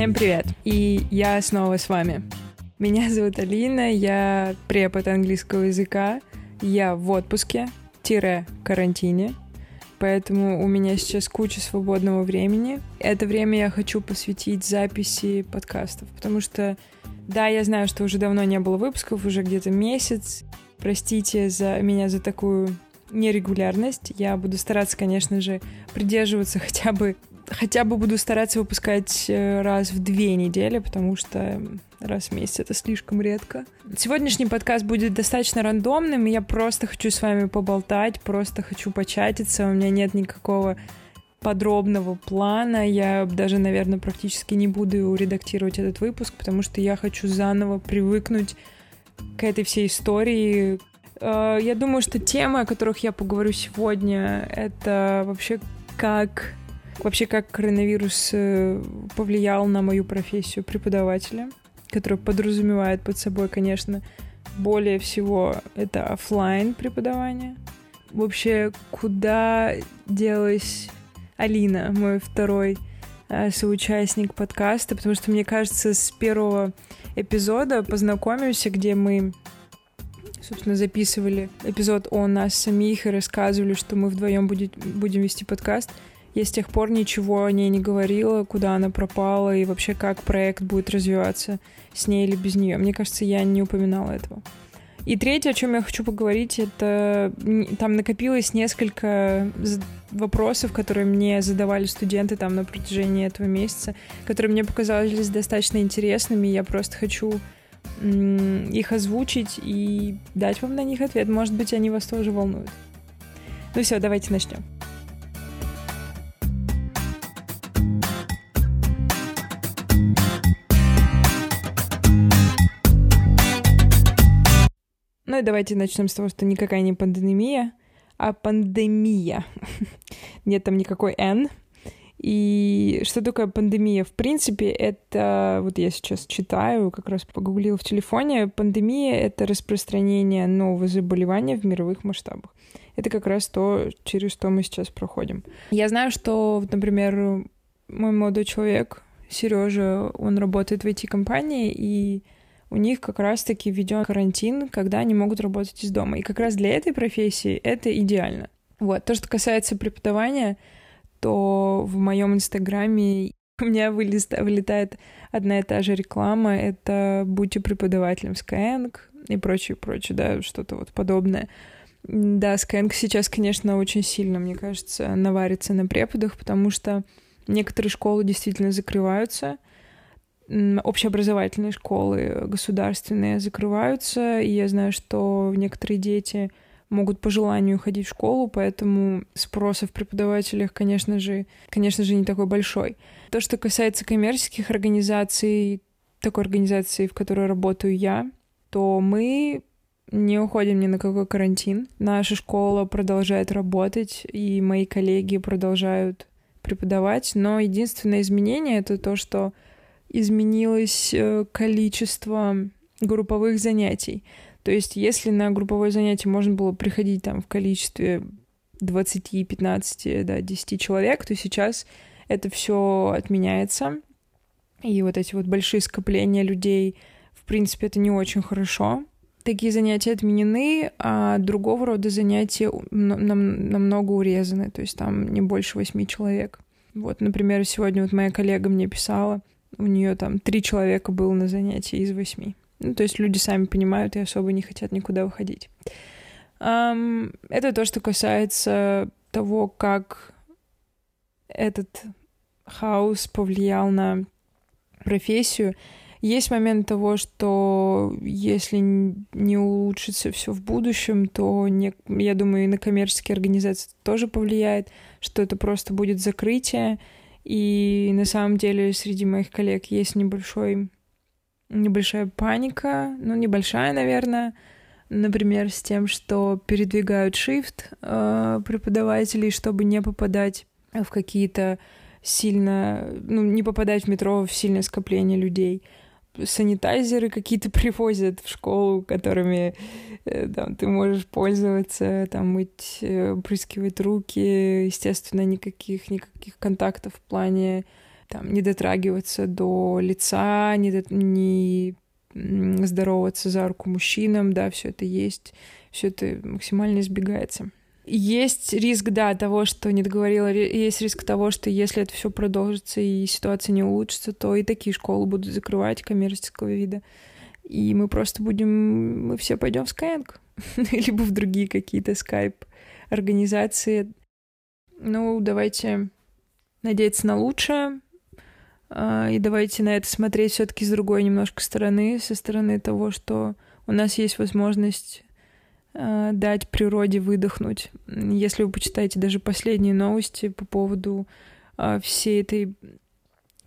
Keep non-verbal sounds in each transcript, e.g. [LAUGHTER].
Всем привет! И я снова с вами. Меня зовут Алина, я препод английского языка, я в отпуске, тире карантине, поэтому у меня сейчас куча свободного времени. Это время я хочу посвятить записи подкастов, потому что, да, я знаю, что уже давно не было выпусков, уже где-то месяц. Простите за меня за такую нерегулярность. Я буду стараться, конечно же, придерживаться [LAUGHS] хотя бы хотя бы буду стараться выпускать э, раз в две недели, потому что раз в месяц это слишком редко. Сегодняшний подкаст будет достаточно рандомным, и я просто хочу с вами поболтать, просто хочу початиться, у меня нет никакого подробного плана. Я даже, наверное, практически не буду редактировать этот выпуск, потому что я хочу заново привыкнуть к этой всей истории. Э, я думаю, что темы, о которых я поговорю сегодня, это вообще как Вообще, как коронавирус э, повлиял на мою профессию преподавателя, которая подразумевает под собой, конечно, более всего это офлайн преподавание. Вообще, куда делась Алина, мой второй э, соучастник подкаста, потому что, мне кажется, с первого эпизода познакомимся, где мы собственно, записывали эпизод о нас самих и рассказывали, что мы вдвоем будет, будем вести подкаст. Я с тех пор ничего о ней не говорила, куда она пропала и вообще как проект будет развиваться с ней или без нее. Мне кажется, я не упоминала этого. И третье, о чем я хочу поговорить, это там накопилось несколько вопросов, которые мне задавали студенты там на протяжении этого месяца, которые мне показались достаточно интересными. Я просто хочу их озвучить и дать вам на них ответ. Может быть, они вас тоже волнуют. Ну все, давайте начнем. И давайте начнем с того, что никакая не пандемия, а пандемия. [LAUGHS] Нет там никакой «н». И что такое пандемия? В принципе, это, вот я сейчас читаю, как раз погуглила в телефоне, пандемия — это распространение нового заболевания в мировых масштабах. Это как раз то, через что мы сейчас проходим. Я знаю, что, например, мой молодой человек, Сережа, он работает в IT-компании, и у них как раз-таки введен карантин, когда они могут работать из дома. И как раз для этой профессии это идеально. Вот. То, что касается преподавания, то в моем инстаграме у меня вылез, вылетает одна и та же реклама. Это «Будьте преподавателем Skyeng» и прочее, прочее, да, что-то вот подобное. Да, Skyeng сейчас, конечно, очень сильно, мне кажется, наварится на преподах, потому что некоторые школы действительно закрываются — общеобразовательные школы государственные закрываются, и я знаю, что некоторые дети могут по желанию ходить в школу, поэтому спрос в преподавателях, конечно же, конечно же, не такой большой. То, что касается коммерческих организаций, такой организации, в которой работаю я, то мы не уходим ни на какой карантин. Наша школа продолжает работать, и мои коллеги продолжают преподавать, но единственное изменение — это то, что изменилось э, количество групповых занятий. То есть, если на групповое занятие можно было приходить там в количестве 20, 15, да, 10 человек, то сейчас это все отменяется. И вот эти вот большие скопления людей, в принципе, это не очень хорошо. Такие занятия отменены, а другого рода занятия нам, намного урезаны, то есть там не больше восьми человек. Вот, например, сегодня вот моя коллега мне писала, у нее там три человека было на занятии из восьми. Ну, то есть люди сами понимают и особо не хотят никуда выходить. Um, это то, что касается того, как этот хаос повлиял на профессию. Есть момент того, что если не улучшится все в будущем, то не, я думаю, и на коммерческие организации тоже повлияет, что это просто будет закрытие, и на самом деле среди моих коллег есть небольшой, небольшая паника, ну, небольшая, наверное, например, с тем, что передвигают shift э, преподавателей, чтобы не попадать в какие-то сильно, ну, не попадать в метро в сильное скопление людей санитайзеры какие-то [LAUGHS] привозят в школу, которыми э, там, ты можешь пользоваться, там мыть, э, прыскивать руки, естественно, никаких, никаких контактов в плане там, не дотрагиваться до лица, не, до, не здороваться за руку мужчинам, да, все это есть, все это максимально избегается. Есть риск, да, того, что не договорила, есть риск того, что если это все продолжится и ситуация не улучшится, то и такие школы будут закрывать коммерческого вида. И мы просто будем, мы все пойдем в Skyeng, [LAUGHS] либо в другие какие-то скайп организации. Ну, давайте надеяться на лучшее, а, и давайте на это смотреть все-таки с другой немножко стороны, со стороны того, что у нас есть возможность дать природе выдохнуть. Если вы почитаете даже последние новости по поводу а, всей этой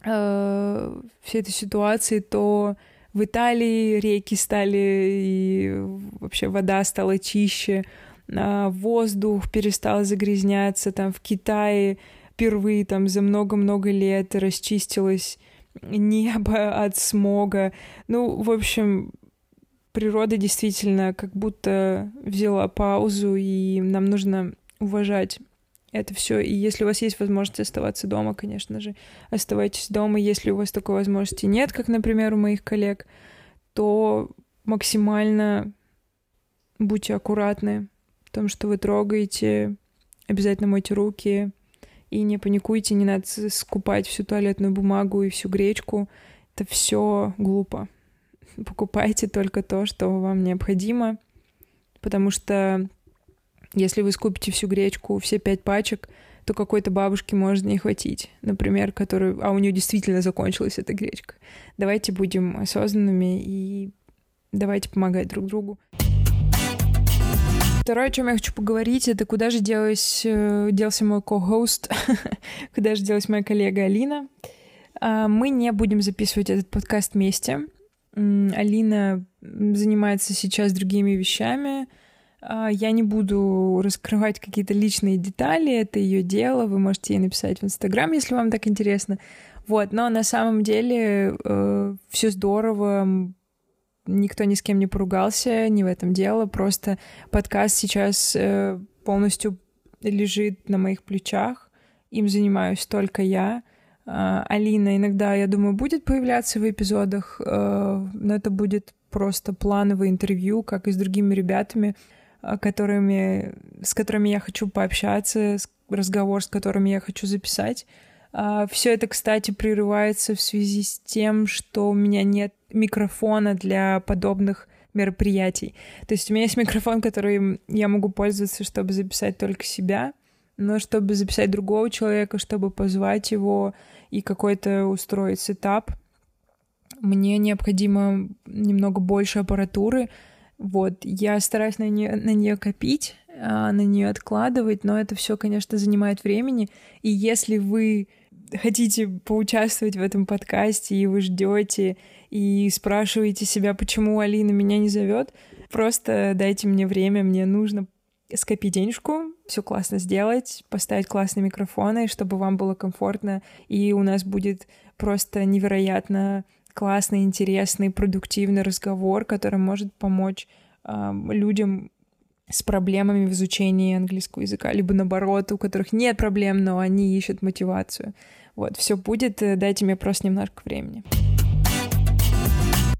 всей этой ситуации, то в Италии реки стали и вообще вода стала чище, воздух перестал загрязняться, там в Китае впервые там за много-много лет расчистилось небо от смога. Ну, в общем, природа действительно как будто взяла паузу, и нам нужно уважать это все. И если у вас есть возможность оставаться дома, конечно же, оставайтесь дома. Если у вас такой возможности нет, как, например, у моих коллег, то максимально будьте аккуратны в том, что вы трогаете. Обязательно мойте руки, и не паникуйте, не надо скупать всю туалетную бумагу и всю гречку. Это все глупо. Покупайте только то, что вам необходимо, потому что если вы скупите всю гречку, все пять пачек, то какой-то бабушке может не хватить, например, которую, а у нее действительно закончилась эта гречка. Давайте будем осознанными и давайте помогать друг другу. Второе, о чем я хочу поговорить, это куда же делась, э, делся мой ко-хост, [LAUGHS] куда же делась моя коллега Алина. А, мы не будем записывать этот подкаст вместе. Алина занимается сейчас другими вещами. А, я не буду раскрывать какие-то личные детали, это ее дело. Вы можете ей написать в Инстаграм, если вам так интересно. Вот, но на самом деле э, все здорово никто ни с кем не поругался, не в этом дело. Просто подкаст сейчас э, полностью лежит на моих плечах. Им занимаюсь только я. Э, Алина иногда, я думаю, будет появляться в эпизодах, э, но это будет просто плановое интервью, как и с другими ребятами, э, которыми, с которыми я хочу пообщаться, разговор с которыми я хочу записать. А, Все это, кстати, прерывается в связи с тем, что у меня нет микрофона для подобных мероприятий. То есть у меня есть микрофон, которым я могу пользоваться, чтобы записать только себя, но чтобы записать другого человека, чтобы позвать его и какой-то устроить сетап, мне необходимо немного больше аппаратуры. Вот, я стараюсь на нее, на нее копить, а, на нее откладывать, но это все, конечно, занимает времени. И если вы хотите поучаствовать в этом подкасте, и вы ждете и спрашиваете себя, почему Алина меня не зовет, просто дайте мне время, мне нужно скопить денежку, все классно сделать, поставить классные микрофоны, чтобы вам было комфортно, и у нас будет просто невероятно классный, интересный, продуктивный разговор, который может помочь э, людям с проблемами в изучении английского языка, либо наоборот, у которых нет проблем, но они ищут мотивацию. Вот, все будет, э, дайте мне просто немножко времени.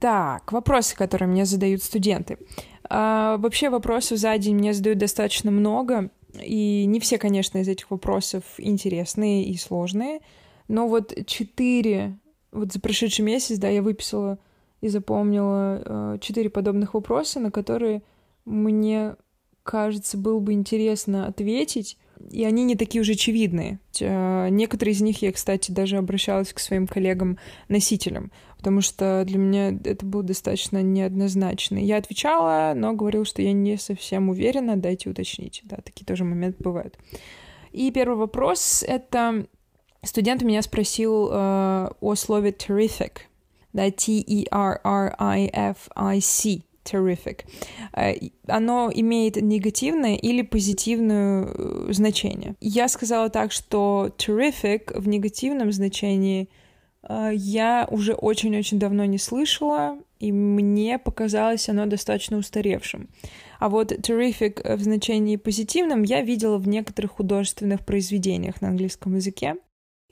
Так, вопросы, которые мне задают студенты. А, вообще вопросов за день мне задают достаточно много, и не все, конечно, из этих вопросов интересные и сложные, но вот четыре, вот за прошедший месяц, да, я выписала и запомнила э, четыре подобных вопроса, на которые мне кажется, было бы интересно ответить, и они не такие уже очевидные. Э, некоторые из них я, кстати, даже обращалась к своим коллегам-носителям, потому что для меня это было достаточно неоднозначно. Я отвечала, но говорила, что я не совсем уверена, дайте уточнить. Да, такие тоже моменты бывают. И первый вопрос — это студент меня спросил э, о слове terrific, да, T-E-R-R-I-F-I-C, terrific. Э, оно имеет негативное или позитивное э, значение. Я сказала так, что terrific в негативном значении э, я уже очень-очень давно не слышала, и мне показалось оно достаточно устаревшим. А вот terrific в значении позитивном я видела в некоторых художественных произведениях на английском языке.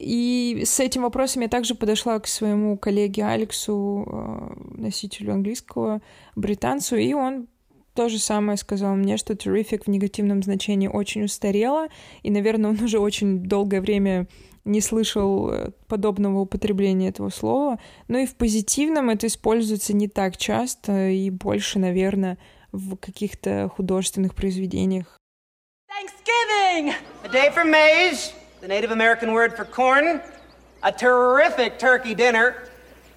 И с этим вопросом я также подошла к своему коллеге Алексу, э, носителю английского, британцу, и он то же самое сказал мне, что terrific в негативном значении очень устарело, и, наверное, он уже очень долгое время не слышал э, подобного употребления этого слова. Но и в позитивном это используется не так часто и больше, наверное, в каких-то художественных произведениях. Thanksgiving! A day for maize, the Native American word for corn, a terrific turkey dinner,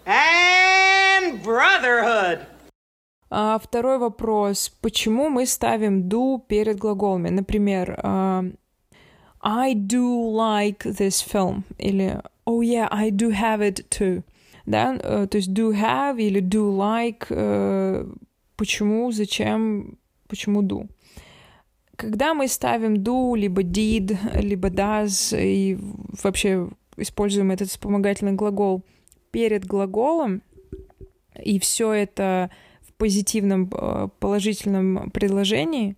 and brotherhood. А второй вопрос. Почему мы ставим do перед глаголами? Например, uh, I do like this film или Oh yeah, I do have it too. Да, uh, то есть do have или do like. Uh, почему, зачем, почему do? Когда мы ставим do, либо did, либо does, и вообще используем этот вспомогательный глагол перед глаголом, и все это в позитивном, э, положительном предложении,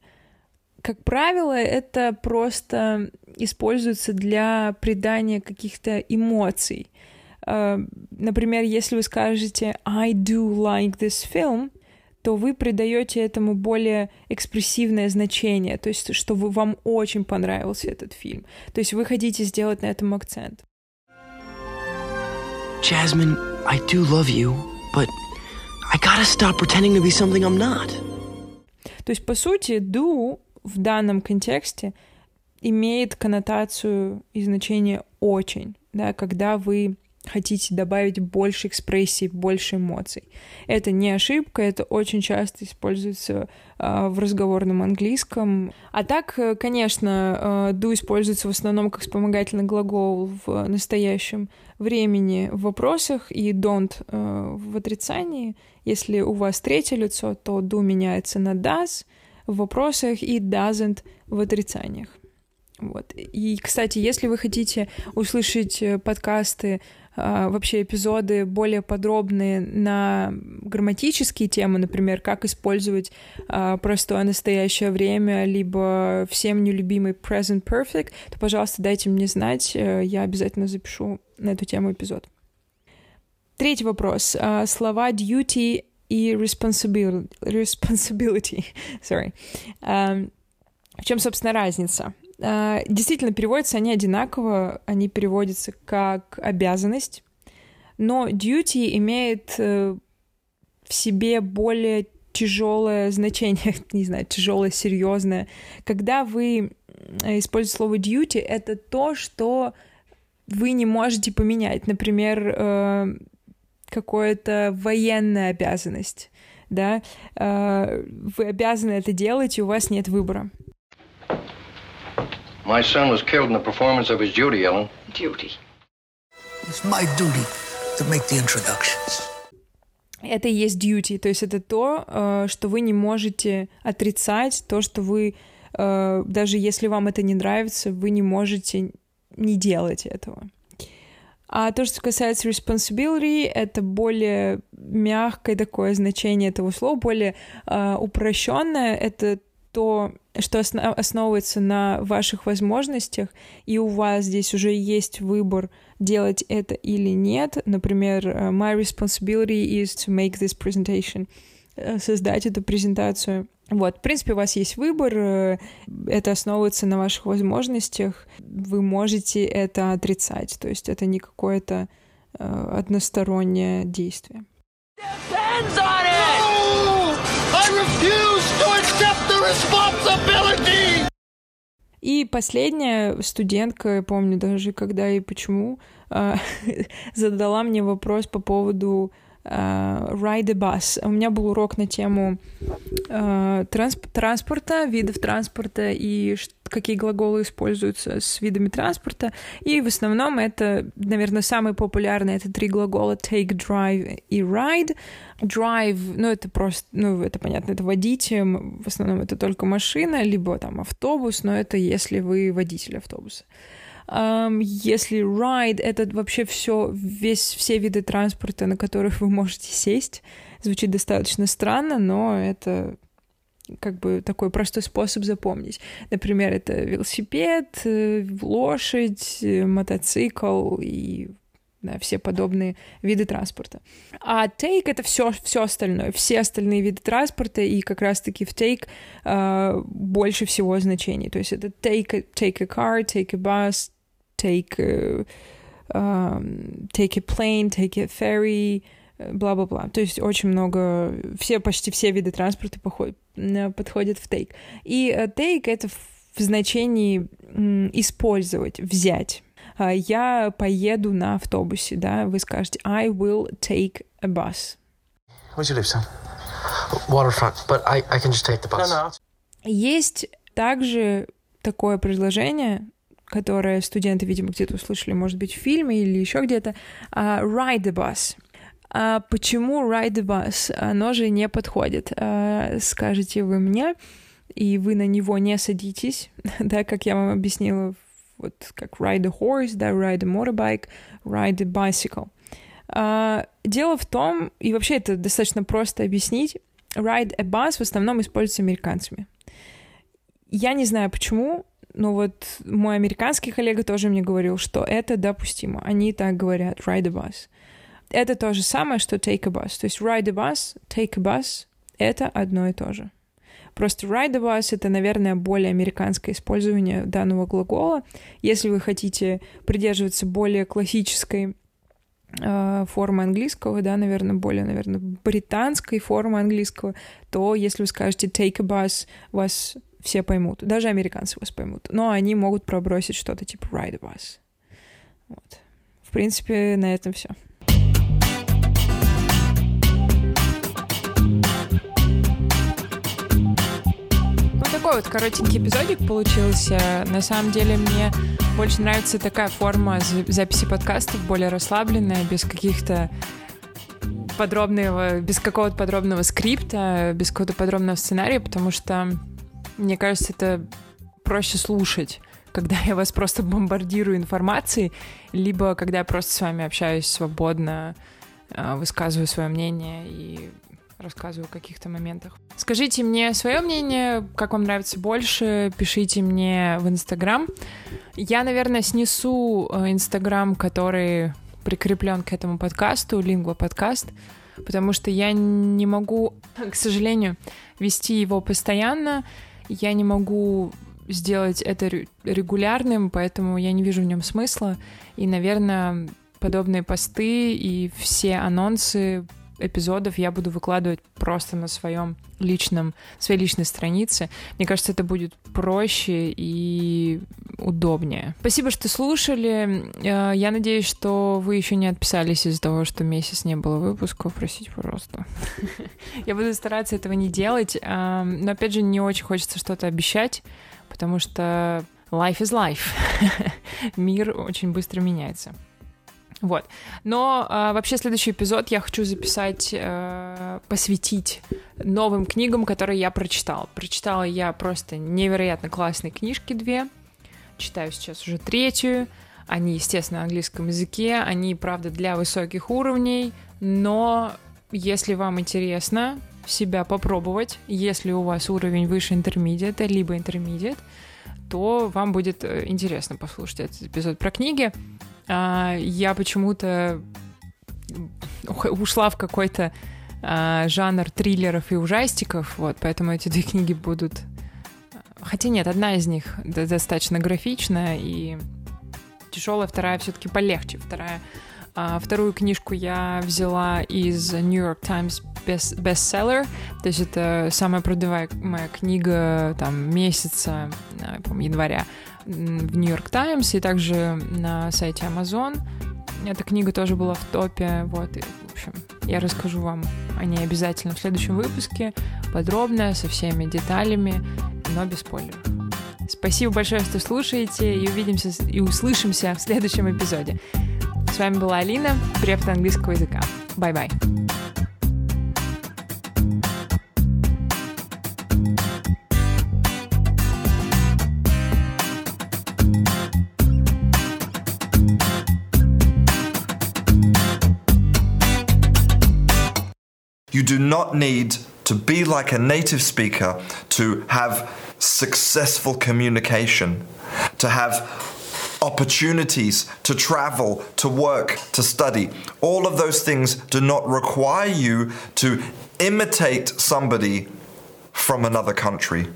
как правило, это просто используется для придания каких-то эмоций. Э, например, если вы скажете I do like this film, то вы придаете этому более экспрессивное значение, то есть, что вы, вам очень понравился этот фильм. То есть вы хотите сделать на этом акцент. Jasmine, I do love you, but I gotta stop pretending to be something I'm not. То есть, по сути, do в данном контексте имеет коннотацию и значение очень, да, когда вы хотите добавить больше экспрессий, больше эмоций. Это не ошибка, это очень часто используется э, в разговорном английском. А так, э, конечно, э, do используется в основном как вспомогательный глагол в настоящем времени в вопросах и don't э, в отрицании. Если у вас третье лицо, то do меняется на does в вопросах и doesn't в отрицаниях. Вот. И, кстати, если вы хотите услышать э, подкасты вообще эпизоды более подробные на грамматические темы, например, как использовать а, простое настоящее время, либо всем нелюбимый present perfect, то, пожалуйста, дайте мне знать, э, я обязательно запишу на эту тему эпизод. Третий вопрос. А, слова duty и responsibility. responsibility. [LAUGHS] Sorry. В чем, собственно, разница? А, действительно, переводятся они одинаково, они переводятся как обязанность, но duty имеет э, в себе более тяжелое значение, [LAUGHS] не знаю, тяжелое, серьезное. Когда вы используете слово duty, это то, что вы не можете поменять. Например, э, какая-то военная обязанность, да, э, вы обязаны это делать, и у вас нет выбора. My son was killed in the performance of his duty, Ellen. Duty. It's my duty to make the introductions. Это и есть duty, то есть это то, э, что вы не можете отрицать, то, что вы, э, даже если вам это не нравится, вы не можете не делать этого. А то, что касается responsibility, это более мягкое такое значение этого слова, более э, упрощенное. Это то, что основывается на ваших возможностях, и у вас здесь уже есть выбор делать это или нет. Например, э, my responsibility is to make this presentation э, создать эту презентацию. Вот, в принципе, у вас есть выбор, э, это основывается на ваших возможностях, вы можете это отрицать, то есть это не какое-то одностороннее действие. No! И последняя студентка, я помню даже когда и почему, а, [LAUGHS] задала мне вопрос по поводу uh, ride a bus. У меня был урок на тему uh, трансп транспорта, видов транспорта и какие глаголы используются с видами транспорта. И в основном это, наверное, самые популярные это три глагола take, drive и ride. Drive, ну это просто, ну это понятно, это водить, в основном это только машина, либо там автобус, но это если вы водитель автобуса. Если ride — это вообще все, весь, все виды транспорта, на которых вы можете сесть. Звучит достаточно странно, но это как бы такой простой способ запомнить. Например, это велосипед, э, лошадь, э, мотоцикл и да, все подобные виды транспорта. А take — это все, все остальное, все остальные виды транспорта, и как раз-таки в take э, больше всего значений. То есть это take a, take a car, take a bus, take a, um, take a plane, take a ferry, бла-бла-бла. То есть очень много, все, почти все виды транспорта походят, подходят в take. И take — это в значении использовать, взять. А, я поеду на автобусе, да, вы скажете I will take a bus. Where do you live, son? Waterfront, but I, I can just take the bus. No, no. Есть также такое предложение, которое студенты, видимо, где-то услышали, может быть, в фильме или еще где-то, uh, ride the bus. А почему ride the bus? Оно же не подходит. Uh, скажете вы мне, и вы на него не садитесь, [LAUGHS] да, как я вам объяснила вот как ride a horse, да, ride a motorbike, ride a bicycle. А, дело в том, и вообще это достаточно просто объяснить, ride a bus в основном используется американцами. Я не знаю почему, но вот мой американский коллега тоже мне говорил, что это допустимо. Они так говорят, ride a bus. Это то же самое, что take a bus. То есть ride a bus, take a bus — это одно и то же. Просто ride the bus — это, наверное, более американское использование данного глагола. Если вы хотите придерживаться более классической э, формы английского, да, наверное, более, наверное, британской формы английского, то если вы скажете take a bus, вас все поймут. Даже американцы вас поймут. Но они могут пробросить что-то типа ride a bus. Вот. В принципе, на этом все. такой вот коротенький эпизодик получился. На самом деле мне больше нравится такая форма записи подкастов, более расслабленная, без каких-то подробного, без какого-то подробного скрипта, без какого-то подробного сценария, потому что, мне кажется, это проще слушать, когда я вас просто бомбардирую информацией, либо когда я просто с вами общаюсь свободно, а, высказываю свое мнение и рассказываю о каких-то моментах. Скажите мне свое мнение, как вам нравится больше, пишите мне в Инстаграм. Я, наверное, снесу э, Инстаграм, который прикреплен к этому подкасту, Лингва подкаст, потому что я не могу, к сожалению, вести его постоянно. Я не могу сделать это регулярным, поэтому я не вижу в нем смысла. И, наверное, подобные посты и все анонсы эпизодов я буду выкладывать просто на своем личном, своей личной странице. Мне кажется, это будет проще и удобнее. Спасибо, что слушали. Э, я надеюсь, что вы еще не отписались из-за того, что месяц не было выпусков. Простите, пожалуйста. Я буду стараться этого не делать. Но, опять же, не очень хочется что-то обещать, потому что life is life. [LAUGHS] Мир очень быстро меняется. Вот. Но э, вообще следующий эпизод я хочу записать, э, посвятить новым книгам, которые я прочитала. Прочитала я просто невероятно классные книжки две. Читаю сейчас уже третью. Они, естественно, на английском языке. Они, правда, для высоких уровней. Но если вам интересно себя попробовать, если у вас уровень выше интермедиата, либо интермедиат, то вам будет э, интересно послушать этот эпизод про книги я почему-то ушла в какой-то а, жанр триллеров и ужастиков, вот, поэтому эти две книги будут... Хотя нет, одна из них достаточно графичная и тяжелая, вторая все-таки полегче. Вторая, а, вторую книжку я взяла из New York Times Best Bestseller, то есть это самая продаваемая книга там месяца, по января в Нью-Йорк Таймс и также на сайте Amazon. Эта книга тоже была в топе, вот, и, в общем, я расскажу вам о ней обязательно в следующем выпуске, подробно, со всеми деталями, но без спойлеров. Спасибо большое, что слушаете, и увидимся и услышимся в следующем эпизоде. С вами была Алина, препод английского языка. Bye-bye. You do not need to be like a native speaker, to have successful communication, to have opportunities to travel, to work, to study. All of those things do not require you to imitate somebody from another country.